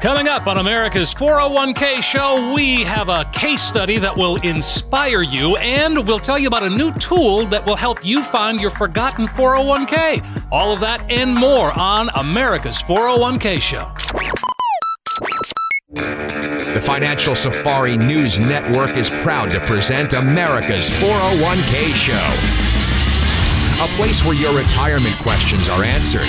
Coming up on America's 401k show, we have a case study that will inspire you, and we'll tell you about a new tool that will help you find your forgotten 401k. All of that and more on America's 401k show. The Financial Safari News Network is proud to present America's 401k show. A place where your retirement questions are answered,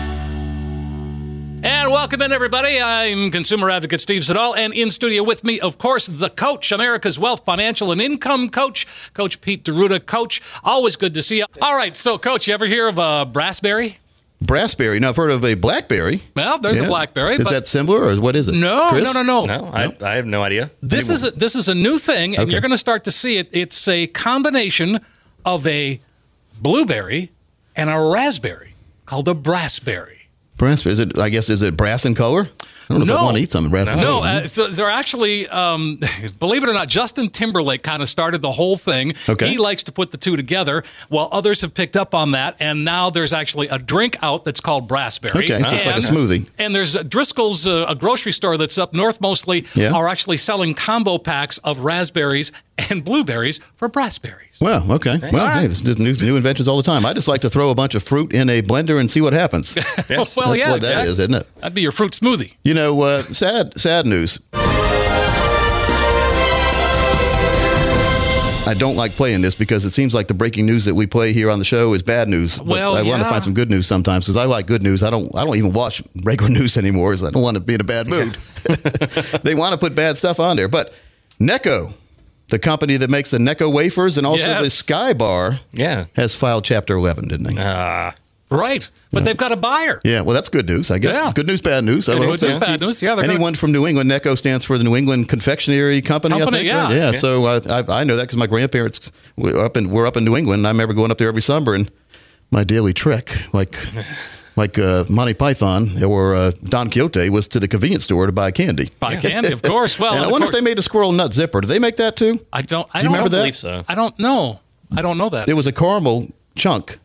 And welcome in, everybody. I'm consumer advocate Steve Siddall, and in studio with me, of course, the coach, America's Wealth, Financial, and Income Coach, Coach Pete Deruda. Coach, always good to see you. All right, so, Coach, you ever hear of a brassberry? Brassberry. Now, I've heard of a blackberry. Well, there's Yeah. a blackberry. Is that similar, or what is it? no, Chris? no, no, no, No, I, I have no idea. This is a, this is a new thing, and Okay. you're going to start to see it. It's a combination of a blueberry and a raspberry called a brassberry. Brass. Is it? I guess is it brass in color? I don't know if I want to eat something brass No, color. uh, so they're actually, um, believe it or not, Justin Timberlake kind of started the whole thing. Okay. He likes to put the two together, while others have picked up on that. And now there's actually a drink out that's called Brassberry. Okay, so it's like a smoothie. And there's uh, Driscoll's, uh, a grocery store that's up north mostly, Yeah. are actually selling combo packs of raspberries and blueberries for brassberries. Well, okay. Well, hey, this is new, new inventions all the time. I just like to throw a bunch of fruit in a blender and see what happens. well, That's yeah, what that is, yeah. isn't it? That'd be your fruit smoothie. You know, uh, sad, sad news. I don't like playing this because it seems like the breaking news that we play here on the show is bad news. But Well, I want to find some good news sometimes because I like good news. I don't. I don't even watch regular news anymore because I don't want to be in a bad mood. they want to put bad stuff on there, but Necco, the company that makes the Necco wafers and also Yes. the Sky Bar, Yeah. has filed Chapter 11, didn't they? Uh, Right. But they've got a buyer. Yeah, well, that's good news, I guess. Yeah. Good news, bad news. I Good news, bad news. Yeah, anyone from New England, Necco stands for the New England Confectionery Company. Company, I think. yeah. right? yeah. Yeah. So uh, I, I know that because my grandparents were up in were up in New England. And I remember going up there every summer, and my daily trek, like like uh, Monty Python or uh, Don Quixote, was to the convenience store to buy candy. Buy candy, of course. Well, and I of wonder if they made a squirrel nut zipper. Do they make that too? I don't. I Do you don't remember know. that? believe so. I don't know. I don't know that. It was a caramel chunk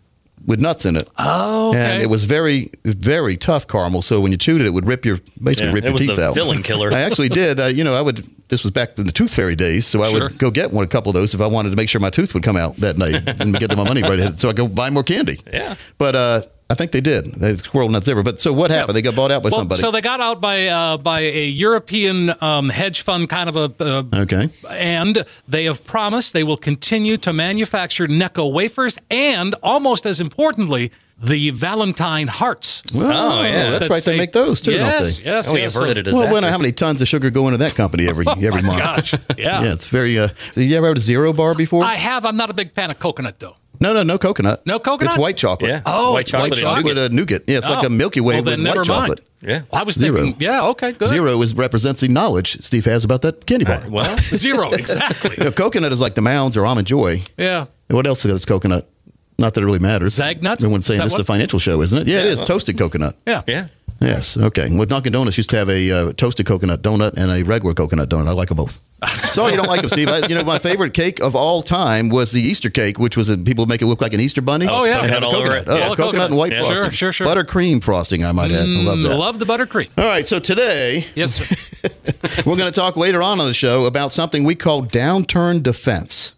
with nuts in it. oh, okay. And it was very, very tough caramel. So when you chewed it, it would rip your basically Yeah, rip it your was teeth the out. filling killer. I actually did. Uh, you know, I would. This was back in the Tooth Fairy days, so I Sure. would go get one, a couple of those if I wanted to make sure my tooth would come out that night and get my money right. So I go buy more candy. Yeah. But uh, I think they did. They squirrel nuts zipper. But so what happened? They got bought out by well, somebody. so they got out by uh, by a European um, hedge fund kind of a. Uh, okay. and they have promised they will continue to manufacture Necco wafers and, almost as importantly, the Valentine hearts. Well, Oh, yeah. That's that right. say- they make those too, yes, don't they? Yes, oh, we yes. averted a So- disaster. Well, I wonder how many tons of sugar go into that company every every month. Gosh, yeah. Yeah, it's very. Uh, you ever had a zero bar before? I have. I'm not a big fan of coconut, though. No, no, no coconut. No coconut? It's white chocolate. Yeah. Oh, white it's chocolate, white and chocolate nougat. uh, nougat. Yeah, it's like Oh. a Milky Way Well, with then white mind. chocolate. Yeah. I was Zero. thinking, yeah, okay, good. Zero is represents the knowledge Steve has about that candy bar. Well, Zero, exactly. You know, coconut is like the Mounds or Almond Joy. yeah. And what else is coconut? Not that it really matters. Zagnut? Everyone's saying Is this is a financial show, isn't it? Yeah, it is. Toasted coconut. Yeah. yeah. Yes. Okay. Well, Dunkin' Donuts used to have a uh, toasted coconut donut and a regular coconut donut. I like them both. Sorry, you don't like them, Steve. I, you know, my favorite cake of all time was the Easter cake, which was a, people make it look like an Easter bunny. Oh, yeah. and have a Coconut it. Oh, Yeah. coconut, Coconut. and white Yeah. frosting. Sure, sure, sure. Buttercream frosting. I might add. I love that. Love the buttercream. All right. So today Yes, sir. we're going to talk later on on the show about something we call downturn defense.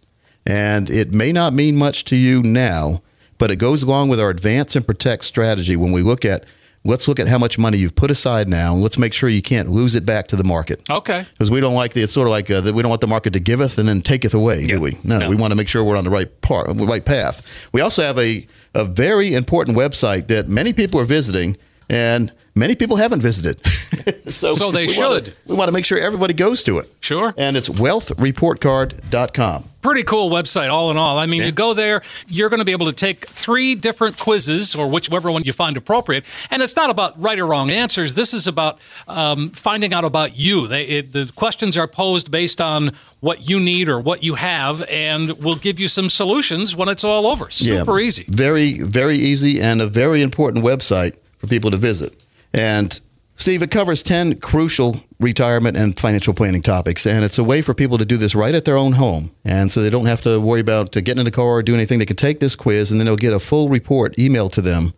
And it may not mean much to you now, but it goes along with our advance and protect strategy when we look at let's look at how much money you've put aside now and let's make sure you can't lose it back to the market. Okay. Because we don't like the, it's sort of like uh, that we don't want the market to giveth and then taketh away, do we? No, No. we want to make sure we're on the right part, right path. We also have a, a very important website that many people are visiting and many people haven't visited. so, So they we wanna- should. we want to make sure everybody goes to it. Sure. And it's wealthreportcard.com. Pretty cool website, all in all. I mean, you go there, you're going to be able to take three different quizzes, or whichever one you find appropriate. And it's not about right or wrong answers. This is about um, finding out about you. They, it, the questions are posed based on what you need or what you have, and we'll give you some solutions when it's all over. Super easy. Very, very easy and a very important website for people to visit. And Steve, it covers 10 crucial retirement and financial planning topics. And it's a way for people to do this right at their own home. And so they don't have to worry about uh, getting in the car or doing anything. They can take this quiz and then they'll get a full report emailed to them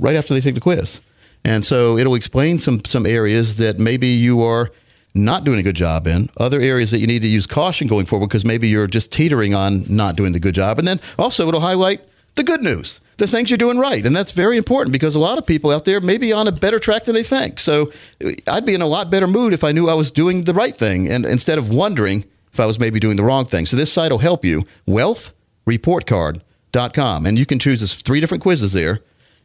right after they take the quiz. And so it'll explain some, some areas that maybe you are not doing a good job in, other areas that you need to use caution going forward because maybe you're just teetering on not doing the good job. And then also it'll highlight the good news, the things you're doing right. And that's very important because a lot of people out there may be on a better track than they think. So I'd be in a lot better mood if I knew I was doing the right thing and instead of wondering if I was maybe doing the wrong thing. So this site will help you. Wealthreportcard.com. And you can choose three different quizzes there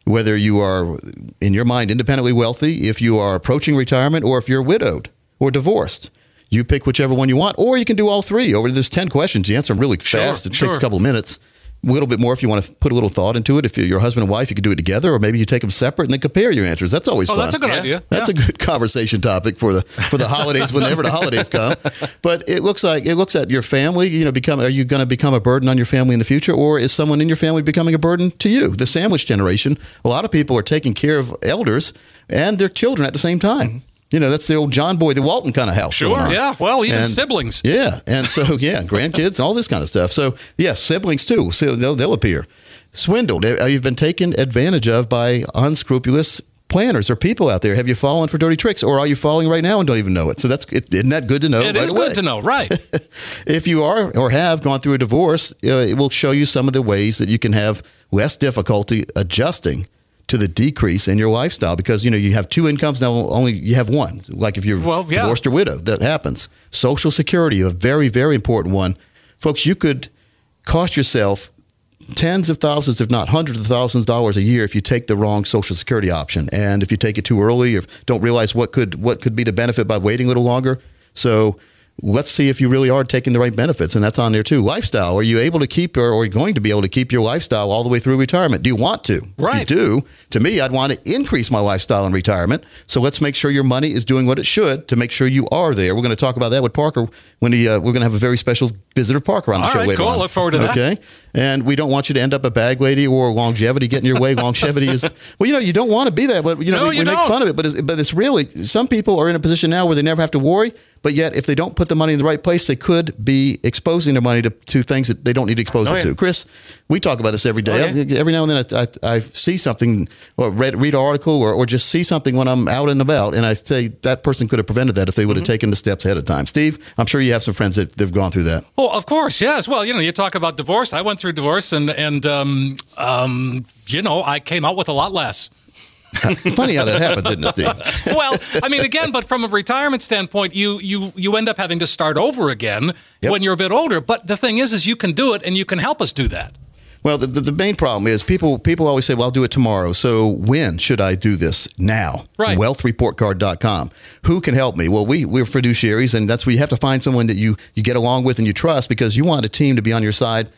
whether you are in your mind independently wealthy, if you are approaching retirement, or if you're widowed or divorced. You pick whichever one you want, or you can do all three. Over this 10 questions, you answer them really Sure, fast. It sure. takes a couple of minutes. A little bit more if you want to put a little thought into it. If you're your husband and wife, you can do it together, or maybe you take them separate and then compare your answers. That's always Oh, fun. that's a good Yeah. idea. That's Yeah. a good conversation topic for the for the holidays whenever the holidays come. But it looks like it looks at your family. You know, become are you going to become a burden on your family in the future, or is someone in your family becoming a burden to you? The sandwich generation. A lot of people are taking care of elders and their children at the same time. Mm-hmm. You know, that's the old John Boy, the Walton kind of house. Sure. Yeah. Well, even And- siblings. yeah, and so yeah, grandkids, all this kind of stuff. So yeah, siblings too. So they'll, they'll appear. Swindled. Uh, You've been taken advantage of by unscrupulous planners or people out there. Have you fallen for dirty tricks, or are you falling right now and don't even know it? So that's isn't that good to know? It right is away? good to know, right? If you are or have gone through a divorce, uh, it will show you some of the ways that you can have less difficulty adjusting to the decrease in your lifestyle because you know you have two incomes now only you have one. Like if you're Well, yeah. divorced or widowed that happens. Social security a very very important one. Folks you could cost yourself tens of thousands if not hundreds of thousands of dollars a year if you take the wrong social security option. And if you take it too early or don't realize what could what could be the benefit by waiting a little longer. So let's see if you really are taking the right benefits and that's on there too. Lifestyle are you able to keep or are you going to be able to keep your lifestyle all the way through retirement? Do you want to? Right. if you do to me i'd want to increase my lifestyle in retirement. So let's make sure your money is doing what it should to make sure you are there. We're going to talk about that with parker when he uh, we're going to have a very special visitor parker on the All show right, later cool. on. Look forward to that. okay and we don't want you to end up a bag lady or longevity getting your way longevity is well you know you don't want to be that but you know No, we, you we make fun of it but it's, but it's really some people are in a position now where they never have to worry but yet if they don't put the money in the right place they could be exposing their money to, to things that they don't need to expose Oh, it yeah. to chris we talk about this every day Oh, yeah. every now and then I, I, I see something or read, read an article or, or just see something when i'm out and about and i say that person could have prevented that if they would have Mm-hmm. taken the steps ahead of time steve i'm sure you have some friends that they've gone through that Oh, of course, yes. Well, you know, you talk about divorce. I went through divorce, and and um, um, you know, I came out with a lot less. funny how that happens isn't it steve well, I mean, again, but from a retirement standpoint, you you you end up having to start over again Yep. when you're a bit older. But the thing is, is you can do it, and you can help us do that. Well, the, the, the main problem is people people always say, well, I'll do it tomorrow. So when should I do this? Now. Right. Wealthreportcard.com. Who can help me? Well, we, we're fiduciaries, and that's where you have to find someone that you, you get along with and you trust because you want a team to be on your side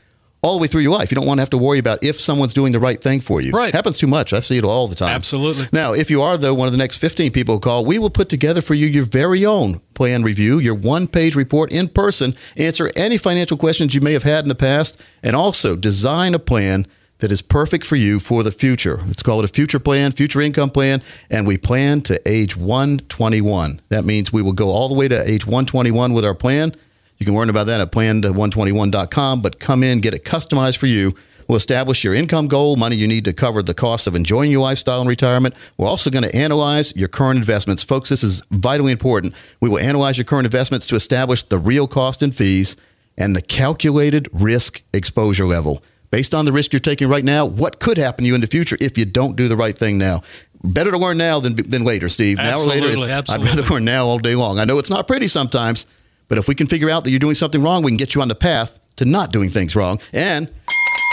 all the way through your life. You don't want to have to worry about if someone's doing the right thing for you. Right. It happens too much. I see it all the time. Absolutely. Now, if you are, though, one of the next 15 people who call, we will put together for you your very own plan review, your one page report in person, answer any financial questions you may have had in the past, and also design a plan that is perfect for you for the future. Let's call it a future plan, future income plan, and we plan to age 121. That means we will go all the way to age 121 with our plan. You can learn about that at plan121.com, but come in, get it customized for you. We'll establish your income goal, money you need to cover the cost of enjoying your lifestyle in retirement. We're also going to analyze your current investments. Folks, this is vitally important. We will analyze your current investments to establish the real cost and fees and the calculated risk exposure level. Based on the risk you're taking right now, what could happen to you in the future if you don't do the right thing now? Better to learn now than, than later, Steve. Now or later, Absolutely, I'd rather learn now all day long. I know it's not pretty sometimes, but if we can figure out that you're doing something wrong, we can get you on the path to not doing things wrong and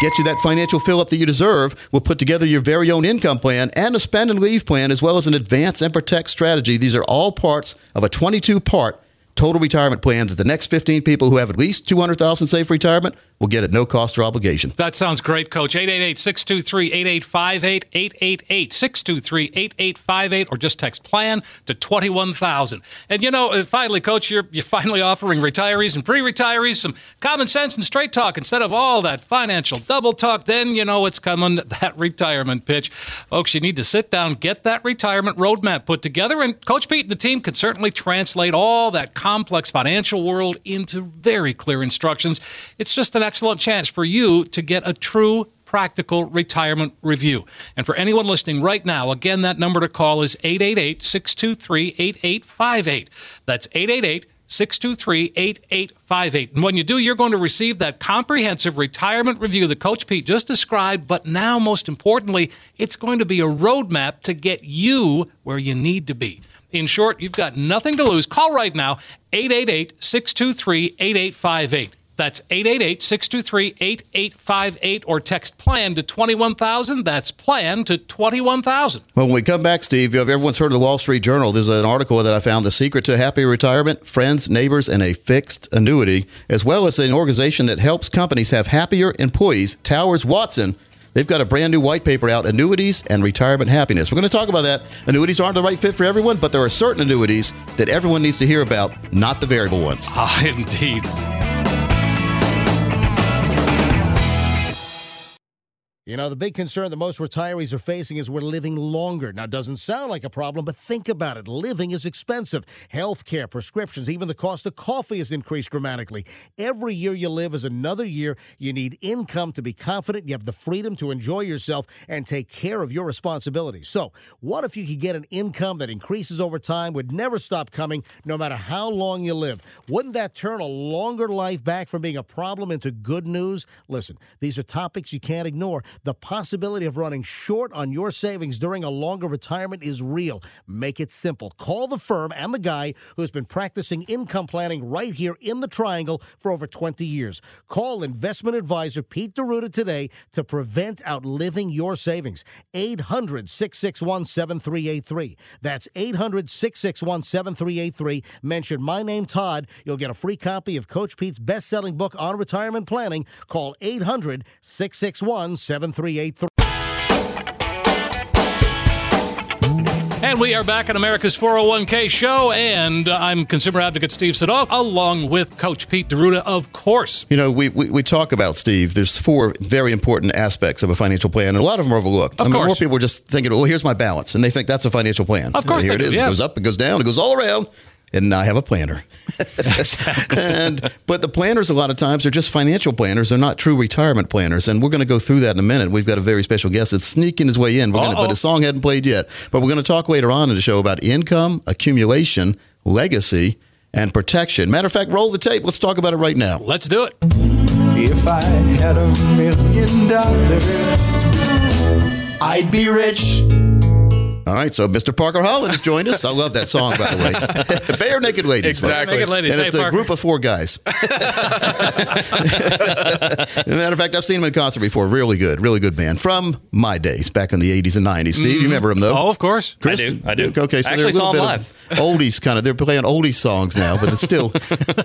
get you that financial fill up that you deserve. We'll put together your very own income plan and a spend and leave plan, as well as an advance and protect strategy. These are all parts of a 22 part total retirement plan that the next 15 people who have at least 200,000 safe retirement will get it no cost or obligation. That sounds great, Coach. 888 623 8858, 888 623 8858, or just text plan to 21000. And you know, uh, finally, Coach, you're, you're finally offering retirees and pre retirees some common sense and straight talk instead of all that financial double talk. Then you know it's coming, that retirement pitch. Folks, you need to sit down, get that retirement roadmap put together, and Coach Pete and the team can certainly translate all that complex financial world into very clear instructions. It's just an excellent chance for you to get a true practical retirement review. And for anyone listening right now, again, that number to call is 888 623 8858. That's 888 623 8858. And when you do, you're going to receive that comprehensive retirement review that Coach Pete just described. But now, most importantly, it's going to be a roadmap to get you where you need to be. In short, you've got nothing to lose. Call right now 888 623 8858. That's 888 623 8858 or text plan to 21000. That's plan to 21000. Well, when we come back, Steve, if everyone's heard of the Wall Street Journal, there's an article that I found The Secret to Happy Retirement Friends, Neighbors, and a Fixed Annuity, as well as an organization that helps companies have happier employees, Towers Watson. They've got a brand new white paper out, Annuities and Retirement Happiness. We're going to talk about that. Annuities aren't the right fit for everyone, but there are certain annuities that everyone needs to hear about, not the variable ones. Ah, indeed. You know, the big concern that most retirees are facing is we're living longer. Now, doesn't sound like a problem, but think about it. Living is expensive. Healthcare, prescriptions, even the cost of coffee has increased dramatically. Every year you live is another year. You need income to be confident. You have the freedom to enjoy yourself and take care of your responsibilities. So, what if you could get an income that increases over time, would never stop coming, no matter how long you live? Wouldn't that turn a longer life back from being a problem into good news? Listen, these are topics you can't ignore. The possibility of running short on your savings during a longer retirement is real. Make it simple. Call the firm and the guy who's been practicing income planning right here in the Triangle for over 20 years. Call investment advisor Pete DeRuta today to prevent outliving your savings. 800 661 7383. That's 800 661 7383. Mention my name, Todd. You'll get a free copy of Coach Pete's best selling book on retirement planning. Call 800 661 7383. And we are back on America's 401k show, and uh, I'm consumer advocate Steve Siddall, along with Coach Pete DeRuda, of course. You know, we, we, we talk about, Steve, there's four very important aspects of a financial plan, and a lot of them are overlooked. Of I mean, course. more people are just thinking, well, here's my balance, and they think that's a financial plan. Of course Here they it do, is. yes. It goes up, it goes down, it goes all around. And I have a planner. and but the planners a lot of times are just financial planners. They're not true retirement planners. And we're going to go through that in a minute. We've got a very special guest that's sneaking his way in. We're going to, but his song hadn't played yet. But we're going to talk later on in the show about income, accumulation, legacy, and protection. Matter of fact, roll the tape. Let's talk about it right now. Let's do it. If I had a million dollars, I'd be rich. All right, so Mr. Parker Holland has joined us. I love that song, by the way. Barenaked Ladies. Exactly. Naked Ladies. And Hey, it's a Parker. group of four guys. matter of fact, I've seen them in concert before. Really good, really good band from my days back in the 80s and 90s. Steve, you remember them, though? Oh, of course. Chris? I do, I do. Okay, so I they're a little saw bit 'em of oldies kind of. They're playing oldies songs now, but it's still,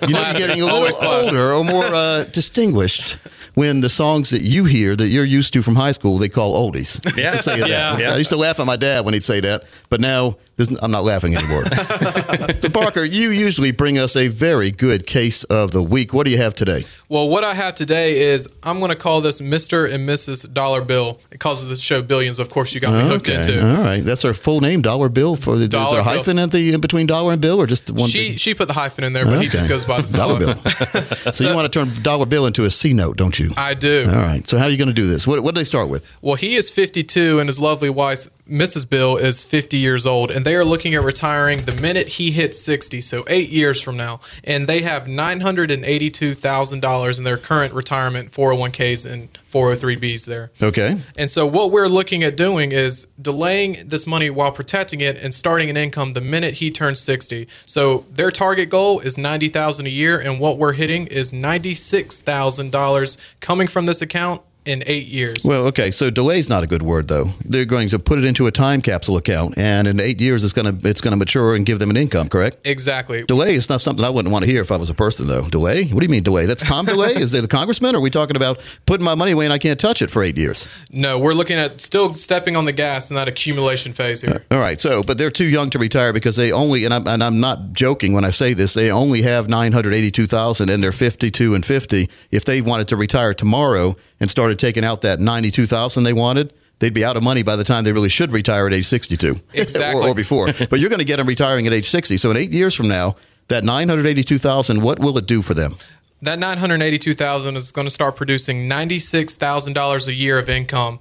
you know, you're getting a little Always classics. older or more uh, distinguished when the songs that you hear that you're used to from high school they call oldies. Yeah. Let's just say it that Yeah. Yeah. I used to laugh at my dad when he'd say that, but now I'm not laughing anymore. so, Parker, you usually bring us a very good case of the week. What do you have today? Well, what I have today is I'm going to call this Mr. and Mrs. Dollar Bill. It causes this show Billions. Of course, you got me hooked into. All right. That's our full name, Dollar Bill. For the, is Dollar there a Bill. hyphen at the in between dollar and bill, or just one? She she put the hyphen in there, but he just goes by the dollar bill. so you want to turn dollar bill into a C note, don't you? I do. All right. So how are you going to do this? What what do they start with? Well, he is 52 and his lovely wife, Mrs. Bill, is 50 years old, and they are looking at retiring the minute he hits 60, so eight years from now. And they have $982,000 in their current retirement 401ks and 403bs there. Okay. And so, what we're looking at doing is delaying this money while protecting it and starting an income the minute he turns 60. So, their target goal is 90000 a year, and what we're hitting is $96,000 coming from this account in eight years. Well, okay. So delay is not a good word, though. They're going to put it into a time capsule account, and in eight years, it's going to it's going to mature and give them an income. Correct? exactly. Delay is not something I wouldn't want to hear if I was a person, though. Delay? What do you mean delay? That's Tom DeLay? Is it the congressman? Or are we talking about putting my money away and I can't touch it for eight years? No, we're looking at still stepping on the gas in that accumulation phase here. Uh, all right. So, but they're too young to retire because they only, and I'm, and I'm not joking when I say this, they only have 982,000 and they're 52 and 50. If they wanted to retire tomorrow and started taking out that 92,000 they wanted, they'd be out of money by the time they really should retire at age 62 Exactly. or, or before. but you're going to get them retiring at age 60. So in eight years from now, that 982,000, what will it do for them? That 982,000 is going to start producing $96,000 a year of income.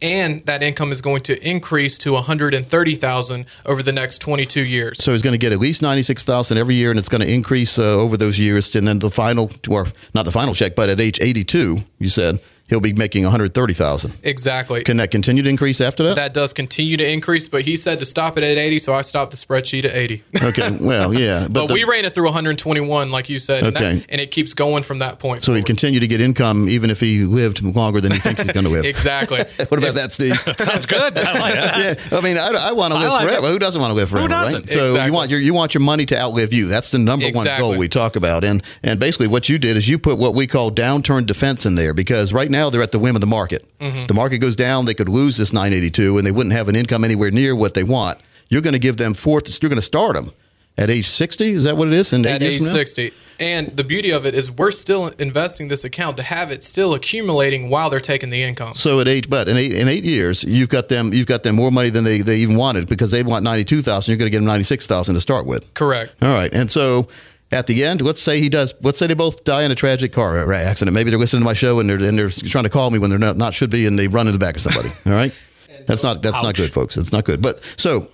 And that income is going to increase to 130,000 over the next 22 years. So he's going to get at least 96,000 every year and it's going to increase uh, over those years and then the final or not the final check but at age 82 you said he'll be making 130,000. Exactly. Can that continue to increase after that? that does continue to increase, but he said to stop it at 80, so I stopped the spreadsheet at 80. okay, well, yeah, But, the- we ran it through 121, like you said, and, Okay. that, and it keeps going from that point. so he'd continue to get income even if he lived longer than he thinks he's going to live. exactly. What about that, Steve? Sounds good. I like that. yeah, I mean, I, I want to live like forever. it. Who doesn't want to live forever? Who doesn't? Right? So you want your you want your money to outlive you. That's the number one goal we talk about. And and basically, what you did is you put what we call downturn defense in there because right now they're at the whim of the market. Mm-hmm. The market goes down, they could lose this 982, and they wouldn't have an income anywhere near what they want. You're going to give them fourth. You're going to start them at age 60. Is that what it is? In eight at age 60. And the beauty of it is we're still investing this account to have it still accumulating while they're taking the income. So at eight, but in eight in eight years, you've got them you've got them more money than they, they even wanted because they want ninety two thousand. You're going to get them ninety six thousand to start with. Correct. All right, and so at the end, let's say he does. Let's say they both die in a tragic car accident. Maybe they're listening to my show and they're and they're trying to call me when they're not, not should be, and they run in the back of somebody. All right, that's not that's not good, folks. It's not good. But so.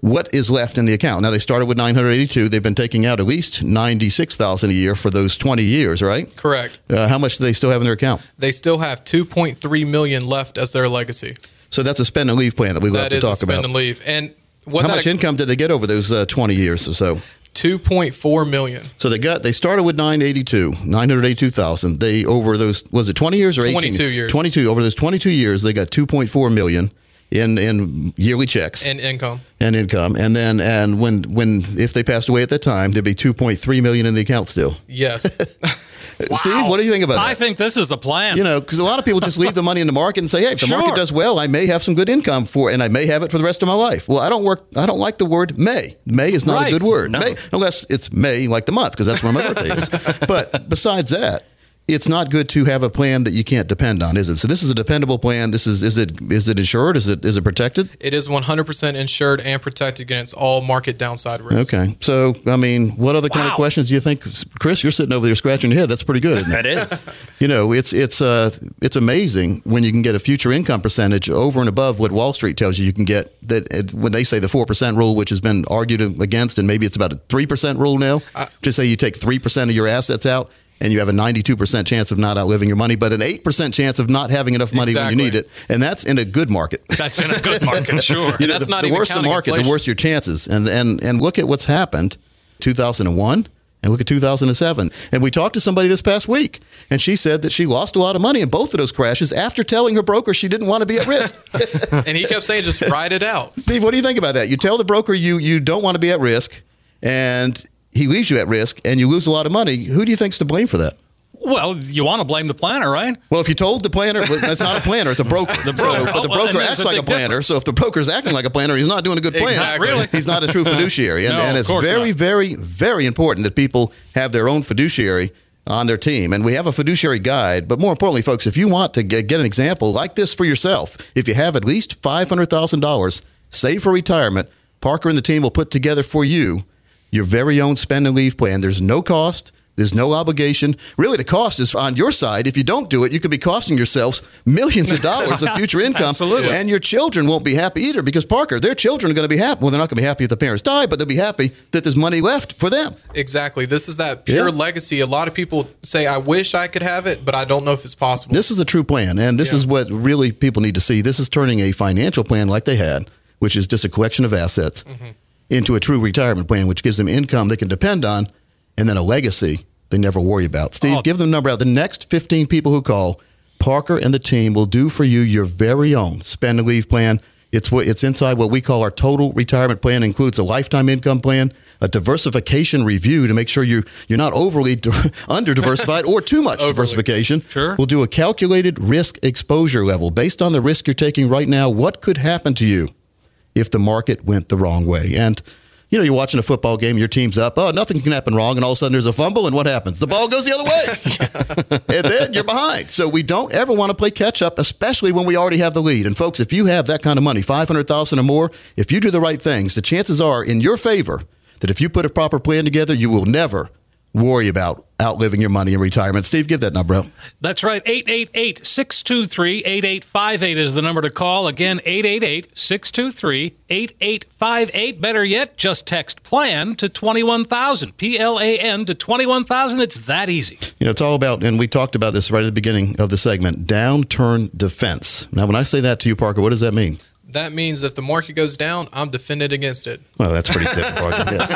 What is left in the account? Now they started with 982. They've been taking out at least 96,000 a year for those 20 years, right? Correct. Uh, how much do they still have in their account? They still have 2.3 million left as their legacy. So that's a spend and leave plan that we love That to is a talk spend about. and leave. And what How that much income did they get over those uh, 20 years or so? 2.4 million. So they got they started with 982, 982,000. They over those was it 20 years or 18? 22 years. 22 over those 22 years they got 2.4 million in in yearly checks And income. and income. And then and when when if they passed away at that time there'd be 2.3 million in the account still. Yes. Steve, what do you think about that? I think this is a plan. you know, because a lot of people just leave the money in the market and say, "Hey, if the Sure. market does well, I may have some good income for, and I may have it for the rest of my life." Well, I don't work. I don't like the word "may." May is not Right. a good word. No. May, unless it's May, like the month, because that's when my birthday is. But besides that, it's not good to have a plan that you can't depend on, is it? So this is a dependable plan. This is is it is it insured? Is it is it protected? it is 100% insured and protected against all market downside risk. Okay. So I mean, what other kind of questions do you think, Chris? You're sitting over there scratching your head. That's pretty good. Isn't it? That is. You know, it's it's uh it's amazing when you can get a future income percentage over and above what Wall Street tells you you can get. That it, when they say the four percent rule, which has been argued against, and maybe it's about a three percent rule now. Just say you take three percent of your assets out. And you have a 92% chance of not outliving your money, but an 8% chance of not having enough money when you need it. And that's in a good market. That's in a good market, sure. You know, that's the, not the even worse the market, the worse your chances. And and and look at what's happened, 2001, and look at 2007. And we talked to somebody this past week, and she said that she lost a lot of money in both of those crashes after telling her broker she didn't want to be at risk. And he kept saying, just ride it out. Steve, what do you think about that? You tell the broker you you don't want to be at risk, and he leaves you at risk, and you lose a lot of money. Who do you think's to blame for that? Well, you want to blame the planner, right? Well, if you told the planner, well, that's not a planner, it's a broker. the broker. but the Oh, well, broker acts like a planner. difference. So if the broker's acting like a planner, he's not doing a good plan. Exactly. Really? He's not a true fiduciary. And, No, and it's very, not. very, very important that people have their own fiduciary on their team. And we have a fiduciary guide. But more importantly, folks, if you want to get, get an example like this for yourself, if you have at least $500,000 saved for retirement, Parker and the team will put together for you your very own spend and leave plan. There's no cost. There's no obligation. Really, the cost is on your side. If you don't do it, you could be costing yourselves millions of dollars of future income. Absolutely. And your children won't be happy either because, Parker, their children are going to be happy. Well, they're not going to be happy if the parents die, but they'll be happy that there's money left for them. Exactly. This is that pure Yeah. legacy. A lot of people say, I wish I could have it, but I don't know if it's possible. This is a true plan, and this Yeah. is what really people need to see. This is turning a financial plan like they had, which is just a collection of assets, mm-hmm. Into a true retirement plan, which gives them income they can depend on, and then a legacy they never worry about. Steve, Oh. give them the number out. The next 15 people who call, Parker and the team will do for you your very own spend and leave plan. It's what it's inside what we call our total retirement plan. It includes a lifetime income plan, a diversification review to make sure you you're not overly under diversified or too much diversification. Sure. We'll do a calculated risk exposure level based on the risk you're taking right now. What could happen to you if the market went the wrong way? And you know, you're watching a football game, your team's up. Oh, nothing can happen wrong, and all of a sudden there's a fumble, and what happens? The ball goes the other way, and then you're behind. So we don't ever want to play catch up, especially when we already have the lead. And folks, if you have that kind of money, five hundred thousand or more, if you do the right things, the chances are in your favor that if you put a proper plan together, you will never worry about outliving your money in retirement. Steve, give that number out. That's right. 888 623 8858 is the number to call. Again, 888 623 8858. Better yet, just text PLAN to 21000. P L A N to 21000. It's that easy. You know, it's all about, and we talked about this right at the beginning of the segment downturn defense. Now, when I say that to you, Parker, what does that mean? That means if the market goes down, I'm defended against it. Well, that's pretty. Yes.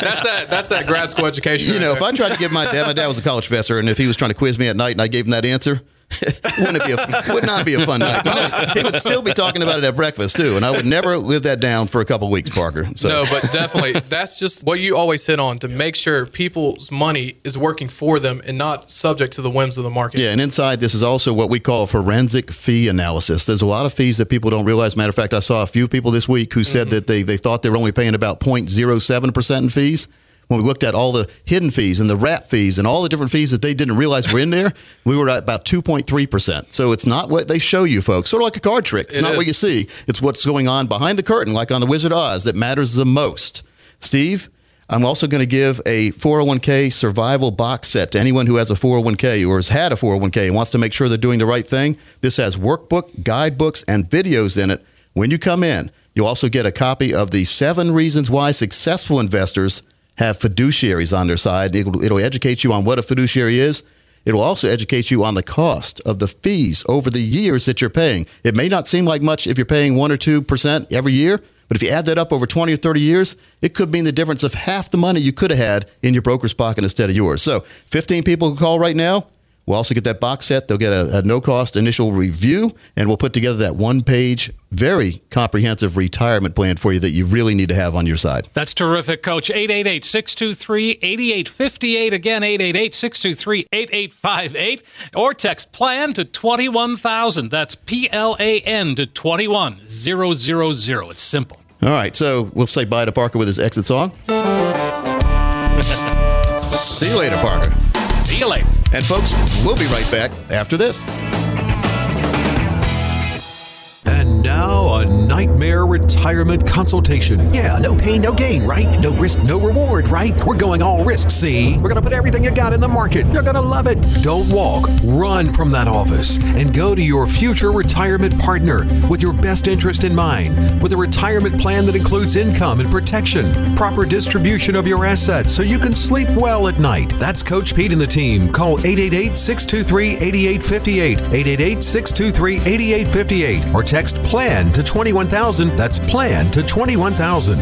That's that. That's that grad school education. You know, if I tried to give my dad, my dad was a college professor, and if he was trying to quiz me at night and I gave him that answer, wouldn't it be a, would not be a fun night. But he would still be talking about it at breakfast too, and I would never live that down for a couple weeks, Parker. So. No, but definitely, that's just what you always hit on to make sure people's money is working for them and not subject to the whims of the market. Yeah, and inside this is also what we call forensic fee analysis. There's a lot of fees that people don't realize. Matter of fact, I saw a few people this week who said mm-hmm. that they, they thought they were only paying about 0.07% in fees. When we looked at all the hidden fees and the wrap fees and all the different fees that they didn't realize were in there, we were at about 2.3%. So it's not what they show you, folks. Sort of like a card trick. It's It not what you see. It's what's going on behind the curtain, like on the Wizard of Oz, that matters the most. Steve, I'm also going to give a 401k survival box set to anyone who has a 401k or has had a 401k and wants to make sure they're doing the right thing. This has workbook, guidebooks, and videos in it. When you come in, you'll also get a copy of the seven reasons why successful investors have fiduciaries on their side. It'll, it'll educate you on what a fiduciary is. It'll also educate you on the cost of the fees over the years that you're paying. It may not seem like much if you're paying 1 or 2% every year, but if you add that up over 20 or 30 years, it could mean the difference of half the money you could have had in your broker's pocket instead of yours. So, 15 people who call right now, we'll also get that box set. They'll get a, a no cost initial review, and we'll put together that one page, very comprehensive retirement plan for you that you really need to have on your side. That's terrific, Coach. 888 623 8858. Again, 888 623 8858. Or text PLAN to 21000. That's P L A N to 21000. It's simple. All right, so we'll say bye to Parker with his exit song. See you later, Parker. See you later. And folks, we'll be right back after this. Nightmare retirement consultation. Yeah, no pain, no gain, right? No risk, no reward, right? We're going all risk, see? We're gonna put everything you got in the market. You're gonna love it. Don't walk, run from that office and go to your future retirement partner with your best interest in mind, with a retirement plan that includes income and protection, proper distribution of your assets so you can sleep well at night. That's Coach Pete and the team. Call 888 623 8858, 888 623 8858, or text PLAN to 21000. That's PLAN to 21000.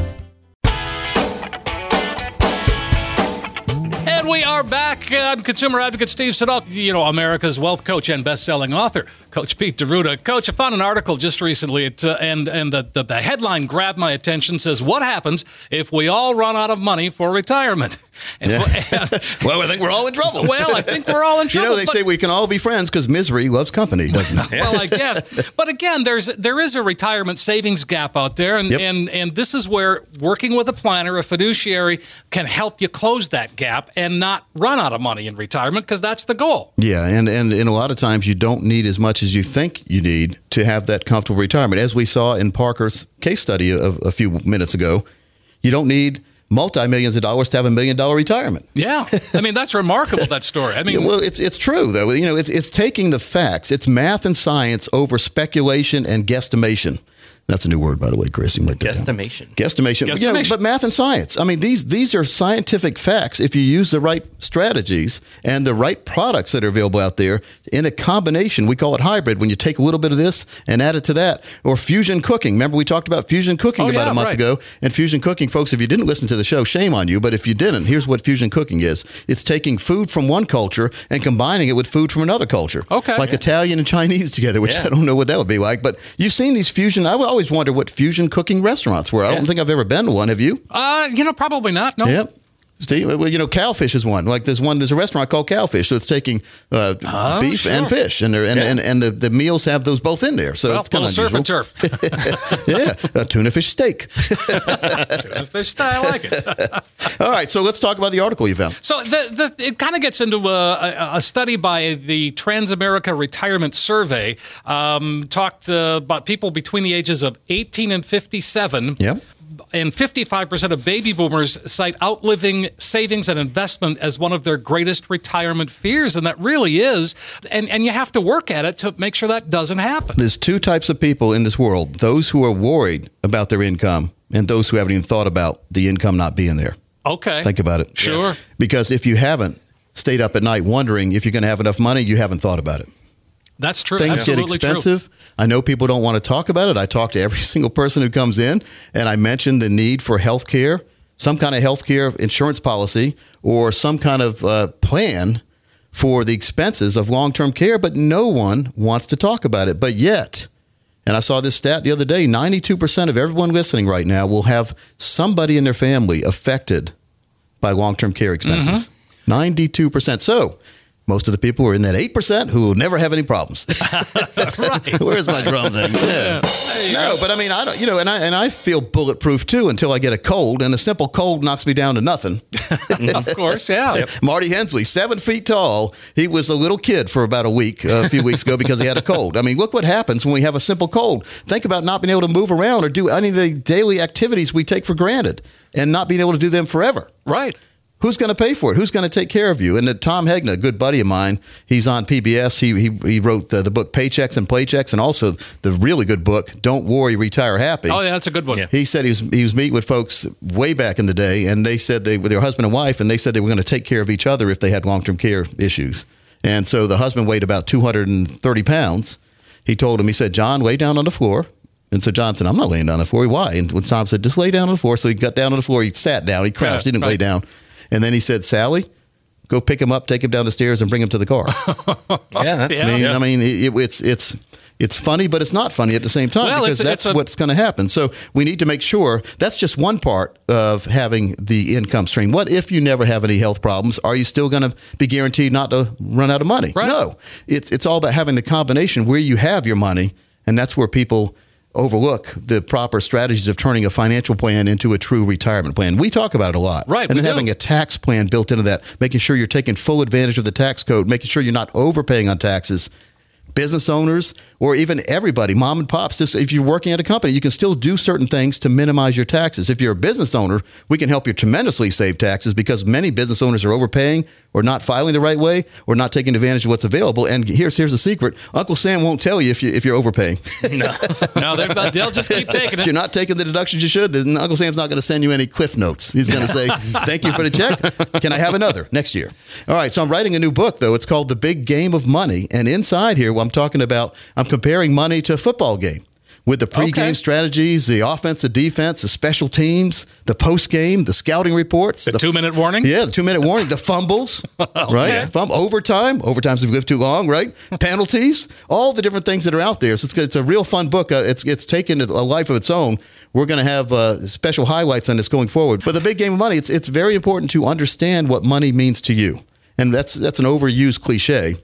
And we are back. I'm consumer advocate Steve Siddall, you know, America's wealth coach and best-selling author, Coach Pete Deruta. Coach, I found an article just recently, it, uh, and and the, the, the headline grabbed my attention. Says, "What happens if we all run out of money for retirement?" And, well, I think we're all in trouble. Well, I think we're all in trouble. You know, they say we can all be friends because misery loves company, doesn't it? well, I guess. But again, there's there is a retirement savings gap out there, and Yep. and and this is where working with a planner, a fiduciary, can help you close that gap and not run out of money in retirement because that's the goal. Yeah, and, and and a lot of times you don't need as much as you think you need to have that comfortable retirement. As we saw in Parker's case study of a few minutes ago, you don't need multi millions of dollars to have a million dollar retirement. Yeah, I mean that's remarkable. That story. I mean, Yeah, well, it's it's true though. You know, it's it's taking the facts. It's math and science over speculation and guesstimation. That's a new word, by the way, Chris. You might put that down. Guesstimation. Guesstimation. You know, but math and science. I mean, these these are scientific facts. If you use the right strategies and the right products that are available out there in a combination, we call it hybrid. When you take a little bit of this and add it to that, or fusion cooking. Remember, we talked about fusion cooking Oh, about yeah, a month right. ago. And fusion cooking, folks, if you didn't listen to the show, shame on you. But if you didn't, here's what fusion cooking is: it's taking food from one culture and combining it with food from another culture. Okay. like Italian and Chinese together, which Yeah. I don't know what that would be like. But you've seen these fusion. I always wonder what fusion cooking restaurants were. I don't think I've ever been to one. Have you? uh, you know, probably not. No. Yep. Steve, well, you know, Cowfish is one. Like there's one, there's a restaurant called Cowfish, so it's taking uh, Oh, beef sure. and fish, and they're, and, and and the, the meals have those both in there. So Well, it's kind of surf and turf. yeah, a tuna fish steak. Tuna fish style, I like it. All right, so let's talk about the article you found. So the, the it kind of gets into a, a, study by the Transamerica Retirement Survey. Um, talked uh, about people between the ages of 18 and 57. Yep. And 55% of baby boomers cite outliving savings and investment as one of their greatest retirement fears. And that really is. And, and you have to work at it to make sure that doesn't happen. There's two types of people in this world: those who are worried about their income, and those who haven't even thought about the income not being there. Okay. Think about it. Sure. Because if you haven't stayed up at night wondering if you're going to have enough money, you haven't thought about it. That's true. Things get Absolutely true. expensive. I know people don't want to talk about it. I talk to every single person who comes in, and I mention the need for health care, some kind of health care insurance policy, or some kind of uh, plan for the expenses of long term care, but no one wants to talk about it. But yet, and I saw this stat the other day 92% of everyone listening right now will have somebody in their family affected by long term care expenses. 92%. So, most of the people are in that 8% who will never have any problems. Where's my drum thing? Yeah. No, but I mean, I don't, you know, and I, and I feel bulletproof too until I get a cold, and a simple cold knocks me down to nothing. of course, yeah. Marty Hensley, seven feet tall. He was a little kid for about a week, uh, a few weeks ago, because he had a cold. I mean, look what happens when we have a simple cold. Think about not being able to move around or do any of the daily activities we take for granted and not being able to do them forever. Right. Who's going to pay for it? Who's going to take care of you? And uh, Tom Hegna, a good buddy of mine, he's on PBS. He he, he wrote the, the book Paychecks and Playchecks, and also the really good book Don't Worry, Retire Happy. Oh, yeah, that's a good one. He said he was he was meeting with folks way back in the day, and they said they were their husband and wife, and they said they were going to take care of each other if they had long term care issues. And so the husband weighed about two hundred and thirty pounds. He told him, he said, "John, lay down on the floor." And so John said, "I'm not laying down on the floor. Why?" And Tom said, "Just lay down on the floor," so he got down on the floor. He sat down. He crouched. Yeah, he didn't lay down. And then he said, "Sally." Go pick him up, take him down the stairs, and bring him to the car. Yeah, that's I mean, I mean it, it's it's it's funny, but it's not funny at the same time Well, because it's- that's it's a- what's going to happen. So we need to make sure that's just one part of having the income stream. What if you never have any health problems? Are you still going to be guaranteed not to run out of money? Right. No, it's it's all about having the combination where you have your money, and that's where people overlook the proper strategies of turning a financial plan into a true retirement plan. We talk about it a lot. Right, And then do. having a tax plan built into that, making sure you're taking full advantage of the tax code, making sure you're not overpaying on taxes. Business owners or even everybody, mom and pops, just if you're working at a company, you can still do certain things to minimize your taxes. If you're a business owner, we can help you tremendously save taxes because many business owners are overpaying or not filing the right way or not taking advantage of what's available. And here's here's the secret: Uncle Sam won't tell you if you if you're overpaying. No, they're- they'll just keep taking it. if you're not taking the deductions you should, then Uncle Sam's not going to send you any quiff notes. He's going to say, "Thank you for the check. Can I have another next year?" All right. So I'm writing a new book though. It's called The Big Game of Money, and inside here, well, I'm talking about I'm comparing money to a football game. with the pregame Okay. strategies, the offense, the defense, the special teams, the postgame, the scouting reports, The two-minute warning? Yeah, the two minute warning, the fumbles, right? Fum- overtime, overtimes if you live too long, right? Penalties, all the different things that are out there. So it's, it's a real fun book. Uh, it's it's taken a life of its own. We're going to have uh, special highlights on this going forward. But the big game of money, it's it's very important to understand what money means to you, and that's that's an overused cliche.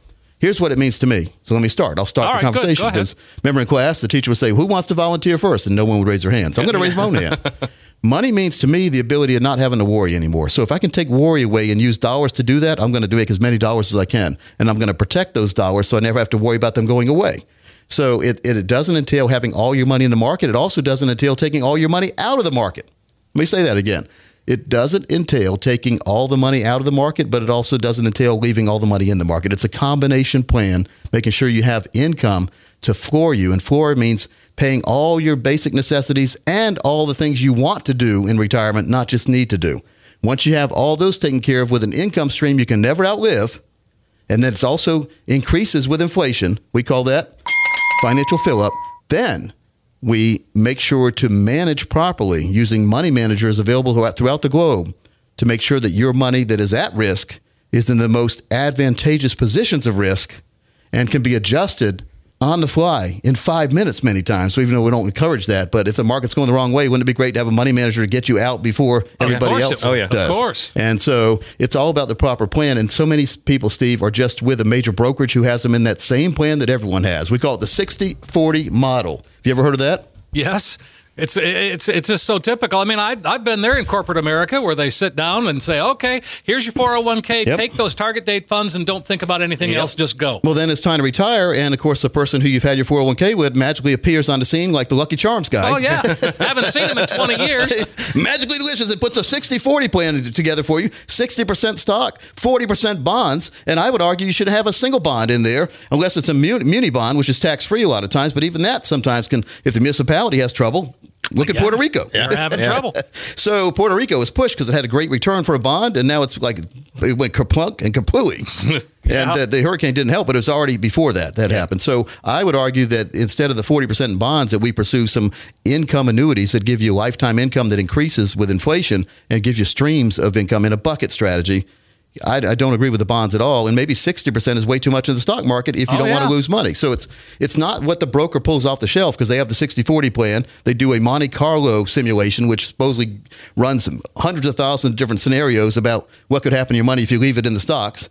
Here's what it means to me. So let me start. I'll start All the right, conversation because remember in class the teacher would say, "Who wants to volunteer first? and no one would raise their hand. So I'm going to raise my own hand. Money means to me the ability of not having to worry anymore. So if I can take worry away and use dollars to do that, I'm going to make as many dollars as I can, and I'm going to protect those dollars so I never have to worry about them going away. So it, it, it doesn't entail having all your money in the market. It also doesn't entail taking all your money out of the market. Let me say that again. It doesn't entail taking all the money out of the market, but it also doesn't entail leaving all the money in the market. It's a combination plan, making sure you have income to floor you. And floor means paying all your basic necessities and all the things you want to do in retirement, not just need to do. Once you have all those taken care of with an income stream you can never outlive, and then it's also increases with inflation, we call that financial fill up, then we make sure to manage properly using money managers available throughout- the globe to make sure that your money that is at risk is in the most advantageous positions of risk and can be adjusted on the fly in five minutes many times. So even though we don't encourage that, but if the market's going the wrong way, wouldn't it be great to have a money manager to get you out before Oh, yeah. Everybody course else it. Oh, yeah. does? Of course. And so it's all about the proper plan. And so many people, Steve, are just with a major brokerage who has them in that same plan that everyone has. We call it the 60 40 model. Have you ever heard of that? Yes. It's it's it's just so typical. I mean, I I've been there in corporate America where they sit down and say, "Okay, here's your 401k. Yep. Take those target date funds and don't think about anything else. Just go." Well, then it's time to retire. And of course, the person who you've had your 401k with magically appears on the scene like the Lucky Charms guy. Oh yeah, I haven't seen him in 20 years. Magically delicious. It puts a 60 40 plan together for you 60% stock, 40% bonds. And I would argue you should have a single bond in there, unless it's a muni, muni bond, which is tax free a lot of times. But even that sometimes can, if the municipality has trouble, look at Yeah. Puerto Rico. We're having trouble. So Puerto Rico was pushed because it had a great return for a bond, and now it's like it went kaplunk and kaplooey. And uh, the hurricane didn't help, but it was already before that that happened. So I would argue that instead of the forty percent in bonds, that we pursue some income annuities that give you lifetime income that increases with inflation and gives you streams of income in a bucket strategy. I, I don't agree with the bonds at all, and maybe sixty percent is way too much in the stock market if you Oh, don't want to lose money. So it's it's not what the broker pulls off the shelf because they have the 60-40 plan. They do a Monte Carlo simulation, which supposedly runs hundreds of thousands of different scenarios about what could happen to your money if you leave it in the stocks.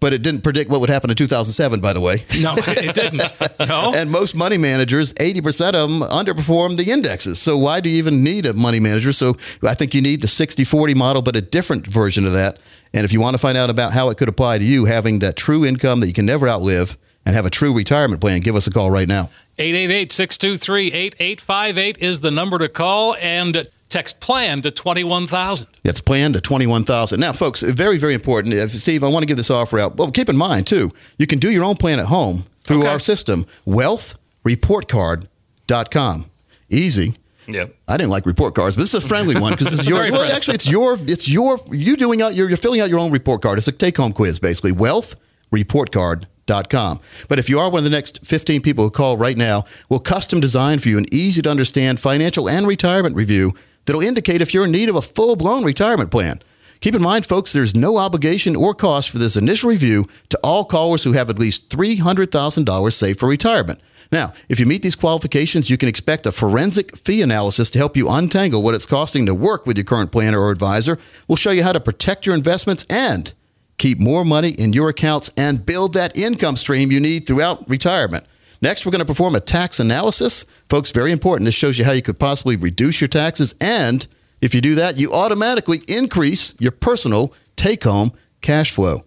But it didn't predict what would happen in 2007, by the way. No, it didn't. No. And most money managers, 80% of them underperform the indexes. So why do you even need a money manager? So I think you need the 60 40 model, but a different version of that. And if you want to find out about how it could apply to you, having that true income that you can never outlive and have a true retirement plan, give us a call right now. 888-623-8858 is the number to call and text plan to 21000. That's planned to 21,000. Now, folks, very, very important. If, Steve, I want to give this offer out. Well, keep in mind, too, you can do your own plan at home through Okay. our system, wealthreportcard.com. Easy. Yep. I didn't like report cards, but this is a friendly one because this is yours. Very Well, friendly. actually, it's your, it's your, you doing out, you're, you're filling out your own report card. It's a take home quiz, basically. Wealthreportcard.com. But if you are one of the next 15 people who call right now, we'll custom design for you an easy to understand financial and retirement review that'll indicate if you're in need of a full blown retirement plan. Keep in mind, folks, there's no obligation or cost for this initial review to all callers who have at least $300,000 saved for retirement. Now, if you meet these qualifications, you can expect a forensic fee analysis to help you untangle what it's costing to work with your current planner or advisor. We'll show you how to protect your investments and keep more money in your accounts and build that income stream you need throughout retirement. Next, we're going to perform a tax analysis. Folks, very important. This shows you how you could possibly reduce your taxes. And if you do that, you automatically increase your personal take home cash flow.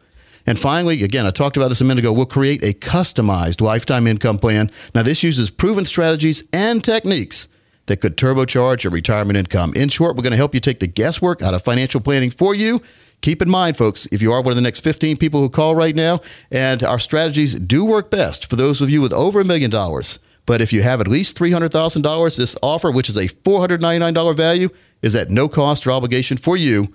And finally, again, I talked about this a minute ago, we'll create a customized lifetime income plan. Now, this uses proven strategies and techniques that could turbocharge your retirement income. In short, we're going to help you take the guesswork out of financial planning for you. Keep in mind, folks, if you are one of the next 15 people who call right now, and our strategies do work best for those of you with over a million dollars. But if you have at least $300,000, this offer, which is a $499 value, is at no cost or obligation for you.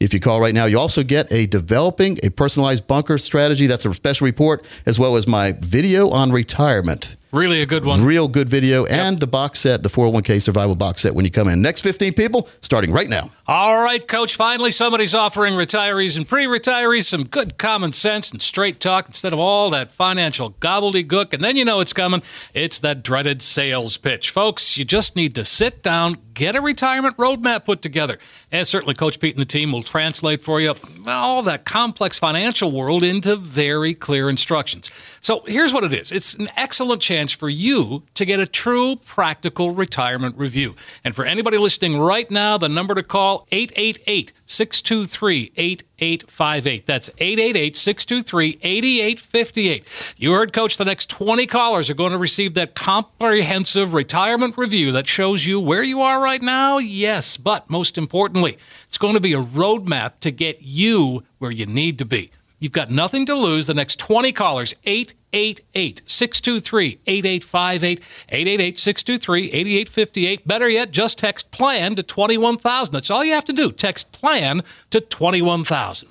If you call right now, you also get a developing a personalized bunker strategy. That's a special report, as well as my video on retirement. Really a good one. Real good video and the box set, the 401k survival box set when you come in. Next 15 people starting right now. All right, coach. Finally, somebody's offering retirees and pre retirees some good common sense and straight talk instead of all that financial gobbledygook. And then you know it's coming. It's that dreaded sales pitch. Folks, you just need to sit down, get a retirement roadmap put together. And certainly, Coach Pete and the team will translate for you all that complex financial world into very clear instructions. So here's what it is it's an excellent chance for you to get a true practical retirement review. And for anybody listening right now, the number to call 888 623 8858. That's 888 623 8858. You heard, Coach, the next 20 callers are going to receive that comprehensive retirement review that shows you where you are right now. Yes, but most importantly, it's going to be a roadmap to get you where you need to be. You've got nothing to lose. The next 20 callers, 888 623 8858, 888 623 8858. Better yet, just text PLAN to 21000. That's all you have to do. Text PLAN to 21000.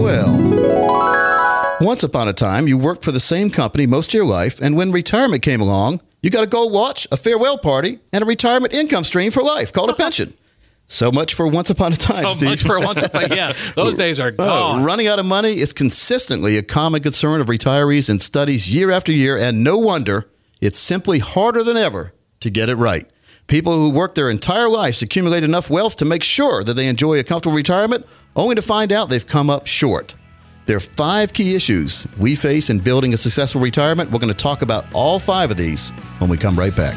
Well, once upon a time, you worked for the same company most of your life, and when retirement came along, you got a gold watch, a farewell party, and a retirement income stream for life called a uh-huh. pension. So much for once upon a time. So Steve. much for once upon Yeah, those days are Oh, gone. running out of money is consistently a common concern of retirees and studies year after year, and no wonder it's simply harder than ever to get it right. People who work their entire lives accumulate enough wealth to make sure that they enjoy a comfortable retirement, only to find out they've come up short. There are five key issues we face in building a successful retirement. We're going to talk about all five of these when we come right back.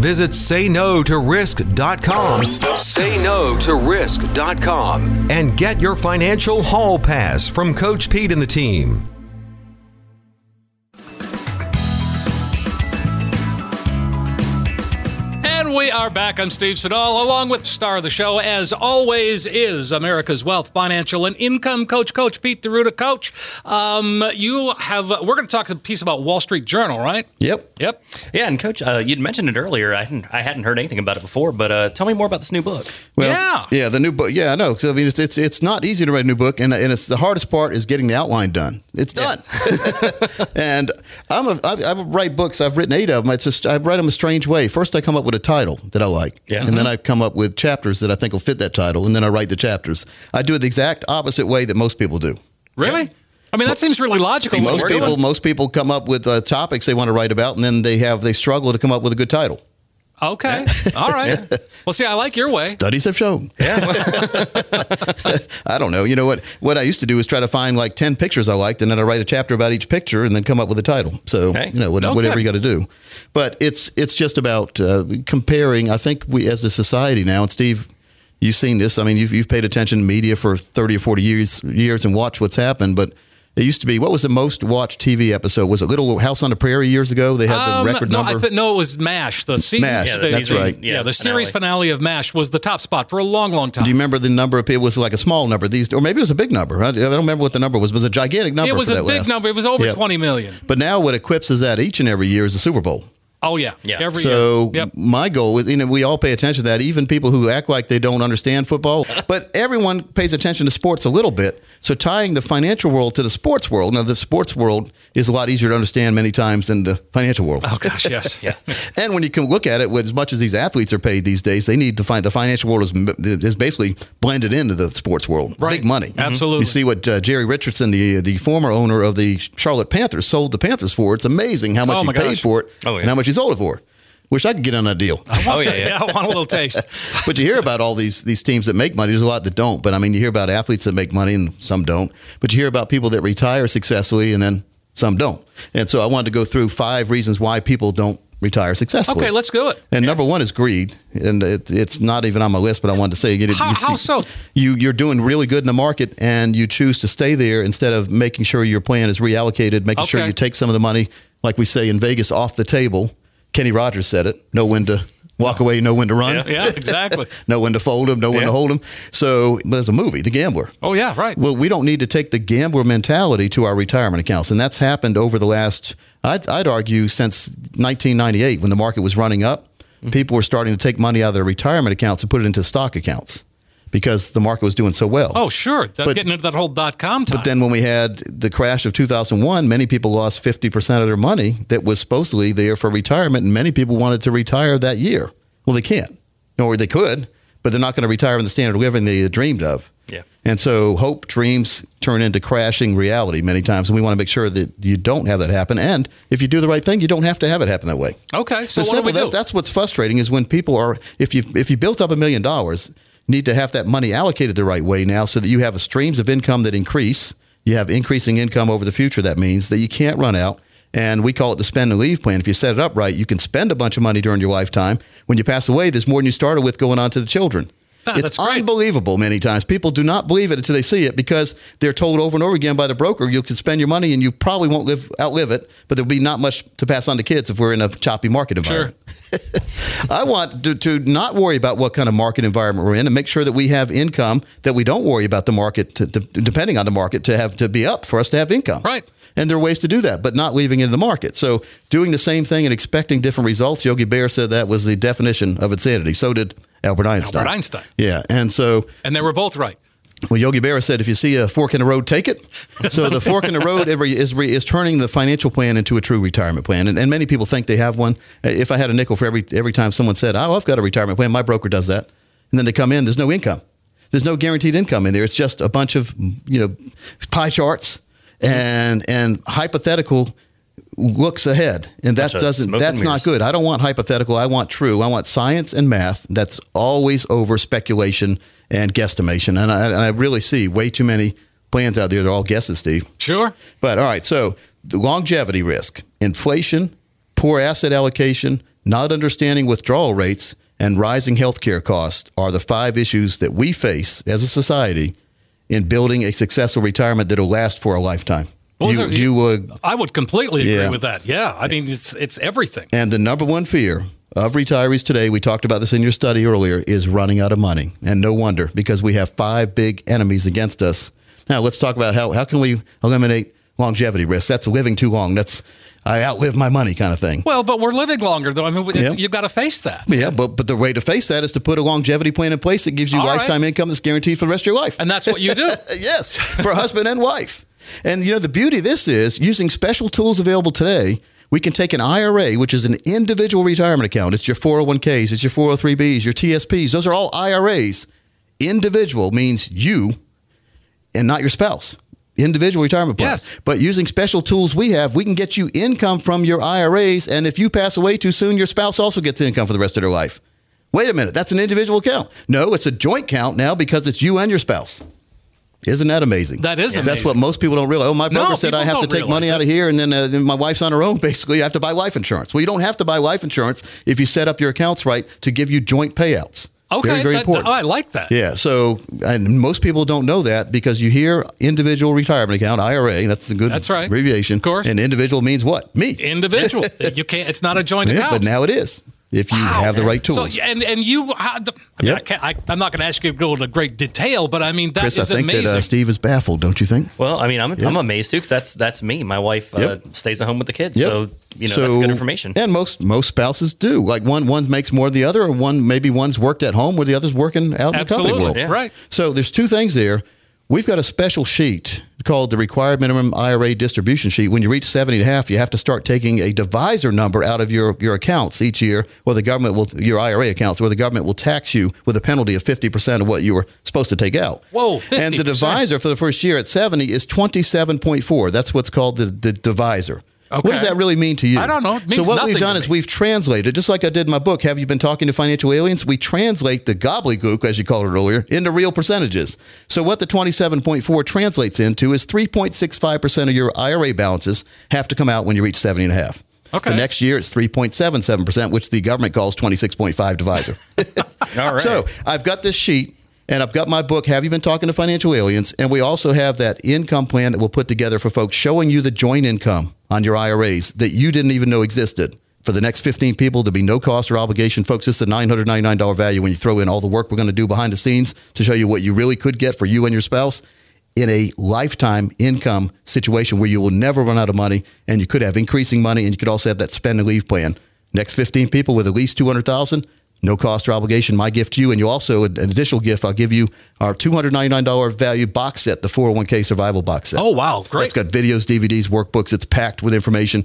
Visit sayno-to-risk.com. Say no to risk.com and get your financial hall pass from Coach Pete and the team. And we are back. I'm Steve Siddall, along with star of the show, as always, is America's Wealth, Financial, and Income Coach, Coach Pete D'Arruda. Coach, um, you have. We're going to talk a piece about Wall Street Journal, right? Yep. Yep. Yeah, and Coach, uh, you'd mentioned it earlier. I hadn't, I hadn't heard anything about it before, but uh, tell me more about this new book. Well, Yeah. yeah, the new book. Yeah, I know. 'Cause, I mean, it's, it's it's not easy to write a new book, and and it's the hardest part is getting the outline done. It's done, and I'm a I, I write books. I've written eight of them. It's just I write them a strange way. First, I come up with a title that I like, Yeah. and then I come up with chapters that I think will fit that title, and then I write the chapters. I do it the exact opposite way that most people do. Really? I mean, that seems really logical. See, Most people doing. most people come up with uh, topics they want to write about, and then they have they struggle to come up with a good title. Okay. All right. Well, see, I like your way. Studies have shown. Yeah. I don't know. You know what? What I used to do is try to find like ten pictures I liked, and then I write a chapter about each picture, and then come up with a title. So Okay. you know, what, Okay. whatever you got to do. But it's it's just about uh, comparing. I think we as a society now, and Steve, you've seen this. I mean, you've you've paid attention to media for thirty or forty years years and watched what's happened, but. It used to be what was the most watched TV episode? Was it Little House on the Prairie years ago? They had the Um, record no, number. I th- no, it was MASH. The season. MASH, the- that's the- right. Yeah, Yeah, the series finale. finale of MASH was the top spot for a long, long time. Do you remember the number of people? It was like a small number. These, or maybe it was a big number. I, I don't remember what the number was. but It was a gigantic number. it was for a that big last. number. It was over Yeah. 20 million. But now what equips is that each and every year is the Super Bowl. Oh, yeah. Yeah. Every So year. Yep. my goal is, you know, we all pay attention to that. Even people who act like they don't understand football, but everyone pays attention to sports a little bit. So tying the financial world to the sports world. Now the sports world is a lot easier to understand many times than the financial world. Oh, gosh, yes. Yeah. And when you can look at it, with as much as these athletes are paid these days, they need to find the financial world is, is basically blended into the sports world. Right. Big money. Absolutely. You see what uh, Jerry Richardson, the the former owner of the Charlotte Panthers, sold the Panthers for. It's amazing how much Oh, he paid gosh. for it Oh, yeah. and how much he sold it for. Wish I could get on that deal. Oh, yeah, yeah. yeah, I want a little taste. but you hear about all these these teams that make money. There's a lot that don't. But I mean, you hear about athletes that make money and some don't. But you hear about people that retire successfully and then some don't. And so I wanted to go through five reasons why people don't retire successfully. Okay, let's do it. And number one is greed, and it, it's not even on my list, but I wanted to say it. How- you, how so? You you're doing really good in the market, and you choose to stay there instead of making sure your plan is reallocated, making sure you take some of the money like we say in Vegas, off the table. Kenny Rogers said it. Know when to walk away, know when to run. Yeah, yeah, exactly. know when to fold them, know when Yeah. to hold them. So, but there's a movie, The Gambler. Oh yeah, right. Well, we don't need to take the gambler mentality to our retirement accounts, and that's happened over the last, I'd, I'd argue, since 1998 when the market was running up. Mm-hmm. People were starting to take money out of their retirement accounts and put it into stock accounts because the market was doing so well. Oh sure, that, But- getting into that whole dot com time. But then when we had the crash of 2001, many people lost 50% of their money that was supposedly there for retirement, and many people wanted to retire that year. Well, they can't, or they could, but they're not going to retire in the standard of living they dreamed of. Yeah. And so hope dreams turn into crashing reality many times, and we want to make sure that you don't have that happen. And if you do the right thing, you don't have to have it happen that way. okay, so So what do we do? That, that's what's frustrating is when people are if you if you built up a million dollars, need to have that money allocated the right way now, so that you have streams of income that increase. You have increasing income over the future. That means that you can't run out. And we call it the spend and leave plan. If you set it up right, you can spend a bunch of money during your lifetime. When you pass away, there's more than you started with going on to the children. It's unbelievable many times. People do not believe it until they see it because they're told over and over again by the broker, you can spend your money and you probably won't live outlive it, but there'll be not much to pass on to kids if we're in a choppy market environment. I want to, to not worry about what kind of market environment we're in and make sure that we have income that we don't worry about the market, to, to, depending on the market, to have to be up for us to have income. Right. And there are ways to do that, but not leaving it in the market. So doing the same thing and expecting different results, Yogi Bear said that was the definition of insanity. So did Albert Einstein. Albert Einstein. Yeah. And so and they were both right. well, Yogi Berra said, if you see a fork in the road, take it. So the fork in the road is, is turning the financial plan into a true retirement plan. And, and many people think they have one. If I had a nickel for every, every time someone said, oh, I've got a retirement plan, my broker does that. And then they come in, there's no income. There's no guaranteed income in there. It's just a bunch of, you know, pie charts and, and hypothetical looks ahead. And that Bunch of doesn't, smoke and that's not mirrors. good. I don't want hypothetical. I want true. I want science and math. That's always over speculation and guesstimation. And I, and I really see way too many plans out there. They're all guesses, Steve. Sure. But all right, so the longevity risk, inflation, poor asset allocation, not understanding withdrawal rates, and rising healthcare costs are the five issues that we face as a society in building a successful retirement that'll last for a lifetime. Those you, are- you uh, I would completely agree Yeah. with that. Yeah, I mean it's it's everything. And the number one fear of retirees today, we talked about this in your study earlier, is running out of money. And no wonder, because we have five big enemies against us. Now, let's talk about how, how can we eliminate longevity risk? That's living too long. That's I outlive my money kind of thing. Well, but we're living longer though. I mean, Yeah. you've got to face that. Yeah, but but the way to face that is to put a longevity plan in place that gives you All right. lifetime income that's guaranteed for the rest of your life. And that's what you do. yes, for husband and wife. And you know the beauty of this is using special tools available today. We can take an IRA, which is an individual retirement account. It's your 401ks, it's your 403bs, your TSPs. Those are all IRAs. Individual means you and not your spouse. Individual retirement plan. Yes. But using special tools we have, we can get you income from your IRAs. And if you pass away too soon, your spouse also gets income for the rest of their life. Wait a minute, that's an individual account. No, it's a joint count now because it's you and your spouse. Isn't that amazing? That is Amazing. That's what most people don't realize. Oh, my No, broker said I have to take money realize out of here, and then, uh, then my wife's on her own. Basically, I have to buy life insurance. Well, you don't have to buy life insurance if you set up your accounts right to give you joint payouts. Okay, very very that- important. oh, I like that. Yeah, so and most people don't know that because you hear individual retirement account (IRA). That's a good That's right. abbreviation. Of course. and individual means what? Me. Individual. you can't. It's not a joint Yeah, account. but now it is if you have the right tools. So, and and you, how, I, mean, Yep. I can't, I, I'm not going to ask you to go into great detail, but I mean that is Chris, I think amazing. that uh, Steve is baffled, don't you think? Well, I mean, I'm, Yeah. I'm amazed too because that's that's me. My wife uh, stays at home with the kids, Yep. so you know that's good information. And most most spouses do. Like one one makes more than the other, or one maybe one's worked at home where the other's working out in the company world. yeah. right. So there's two things there. We've got a special sheet called the required minimum IRA distribution sheet. When you reach 70 and a half, you have to start taking a divisor number out of your, your accounts each year, where the government will, your IRA accounts, where the government will tax you with a penalty of 50% of what you were supposed to take out. Whoa, And the divisor for the first year at 70 is 27.4. That's what's called the, the divisor. What does that really mean to you? I don't know. So what we've done is we've translated, just like I did in my book, Have You Been Talking to Financial Aliens? We translate the gobbledygook, as you called it earlier, into real percentages. So what the 27.4 translates into is 3.65% of your IRA balances have to come out when you reach 70 and a half. Okay. The next year it's 3.77%, which the government calls 26.5 divisor. All right. So I've got this sheet and I've got my book, Have You Been Talking to Financial Aliens? And we also have that income plan that we'll put together for folks showing you the joint income on your IRAs that you didn't even know existed. For the next 15 people, there'll be no cost or obligation. Folks, this is a $999 value when you throw in all the work we're going to do behind the scenes to show you what you really could get for you and your spouse in a lifetime income situation where you will never run out of money and you could have increasing money and you could also have that spend and leave plan. Next 15 people with at least 200,000, no cost or obligation. My gift to you, and you also an additional gift. I'll give you our two hundred ninety nine dollar value box set, the four hundred one k survival box set. Oh wow, great! It's got videos, DVDs, workbooks. It's packed with information.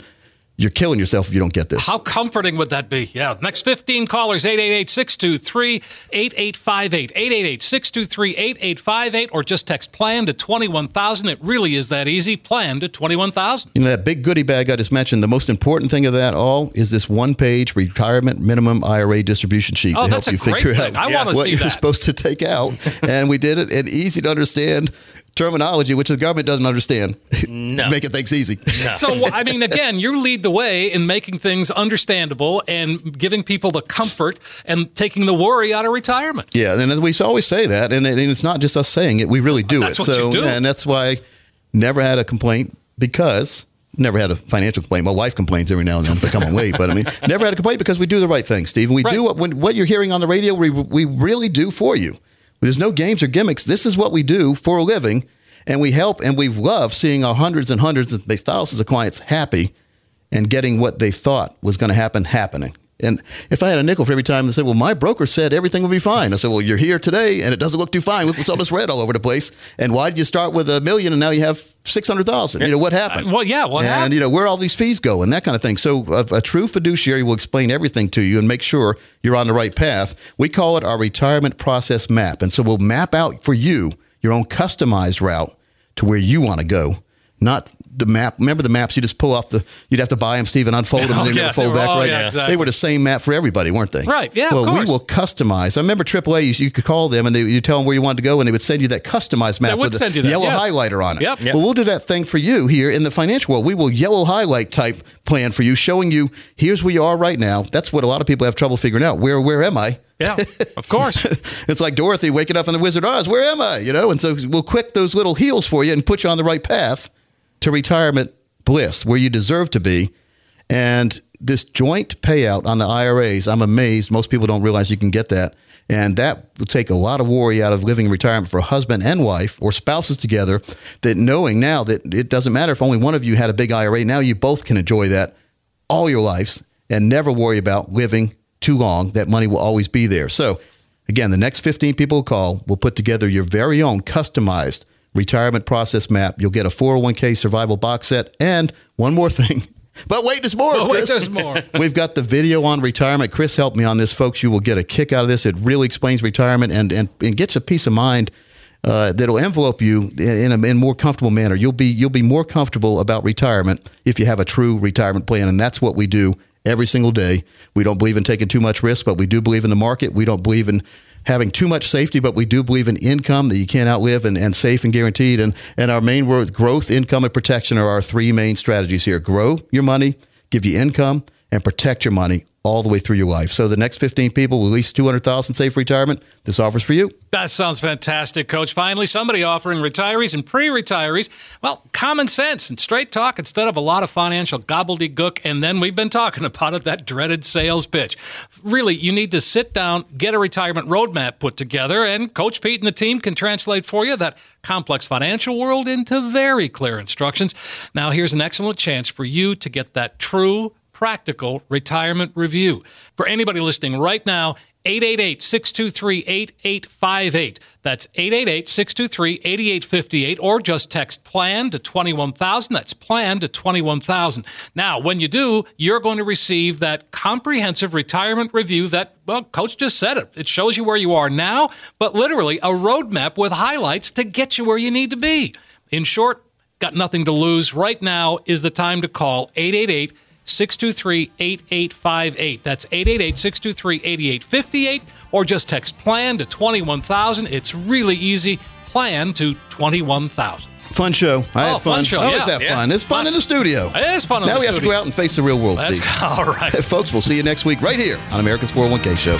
You're killing yourself if you don't get this. How comforting would that be? Yeah. Next 15 callers 888 623 8858. 888 623 8858 or just text plan to 21000. It really is that easy. Plan to 21000. You know, that big goodie bag I just mentioned, the most important thing of that all is this one page retirement minimum IRA distribution sheet oh, to help you figure out I want to what you're that. supposed to take out. and we did it in easy to understand terminology, which the government doesn't understand. No. Making things easy. No. So, I mean, again, you lead the way in making things understandable and giving people the comfort and taking the worry out of retirement. Yeah, and we always say that, and, and it's not just us saying it; we really do That's it. what so, you do. and that's why never had a complaint because never had a financial complaint. My wife complains every now and then if I come on late, but I mean, never had a complaint because we do the right thing, Steve. And we Right. do what when, what you're hearing on the radio. We we really do for you. There's no games or gimmicks. This is what we do for a living, and we help and we love seeing our hundreds and hundreds of thousands of clients happy and getting what they thought was going to happen happening. And if I had a nickel for every time they said, "Well, my broker said everything would be fine," I said, "Well, you're here today, and it doesn't look too fine. Look what's all this red all over the place. And why did you start with a million and now you have six hundred thousand? You know what happened? Well, yeah, what and happened? you know where all these fees go and that kind of thing. So a, a true fiduciary will explain everything to you and make sure you're on the right path. We call it our retirement process map, and so we'll map out for you your own customized route to where you want to go. Not the map. Remember the maps you just pull off the. You'd have to buy them, Steve, and unfold them, oh, and Oh, they yes, fold they were- back oh, right. yeah, exactly. They were the same map for everybody, weren't they? Right, yeah, of Well, course. we will customize. I remember AAA. You, you could call them and they, you tell them where you wanted to go, and they would send you that customized map They would with send the you that, yellow yes. highlighter on it. Yep. Yep. Well, we'll do that thing for you here in the financial world. We will yellow highlight type plan for you, showing you here's where you are right now. That's what a lot of people have trouble figuring out. Where where am I? Yeah, of course. it's like Dorothy waking up in the Wizard of Oz. Where am I? You know, and so we'll quick those little heels for you and put you on the right path to retirement bliss, where you deserve to be. And this joint payout on the IRAs, I'm amazed. Most people don't realize you can get that. And that will take a lot of worry out of living in retirement for husband and wife or spouses together. That knowing now that it doesn't matter if only one of you had a big IRA, now you both can enjoy that all your lives and never worry about living too long. That money will always be there. So, again, the next 15 people who call will put together your very own customized retirement process map. You'll get a 401k survival box set and one more thing. But wait, there's more. But wait, Chris. there's more. We've got the video on retirement. Chris helped me on this, folks. You will get a kick out of this. It really explains retirement and and, and gets a peace of mind uh, that'll envelope you in a in more comfortable manner. You'll be you'll be more comfortable about retirement if you have a true retirement plan, and that's what we do every single day. We don't believe in taking too much risk, but we do believe in the market. We don't believe in having too much safety, but we do believe in income that you can't outlive and, and safe and guaranteed. And and our main word, growth, income, and protection are our three main strategies here. Grow your money, give you income, and protect your money all the way through your life. So the next 15 people with at least 200,000 safe retirement, this offers for you. That sounds fantastic, Coach. Finally, somebody offering retirees and pre retirees, well, common sense and straight talk instead of a lot of financial gobbledygook. And then we've been talking about it that dreaded sales pitch. Really, you need to sit down, get a retirement roadmap put together, and Coach Pete and the team can translate for you that complex financial world into very clear instructions. Now, here's an excellent chance for you to get that true practical retirement review. For anybody listening right now, 888 623 8858. That's 888 623 8858, or just text plan to 21000. That's plan to 21000. Now, when you do, you're going to receive that comprehensive retirement review that, well, Coach just said it. It shows you where you are now, but literally a roadmap with highlights to get you where you need to be. In short, got nothing to lose. Right now is the time to call 888 623 8858. That's 888 623 8858, or just text plan to 21000. It's really easy. Plan to 21000. Fun show. I Oh, had fun. fun show, I always yeah. have Yeah. fun. It's fun in the studio. It is fun in now we have to go out and face the real world, That's Steve. all right. Folks, we'll see you next week right here on America's 401k Show.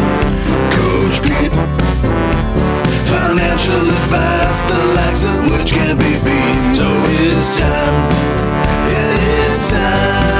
socially fast, the likes of which can't be beat. So it's time, yeah, it's time.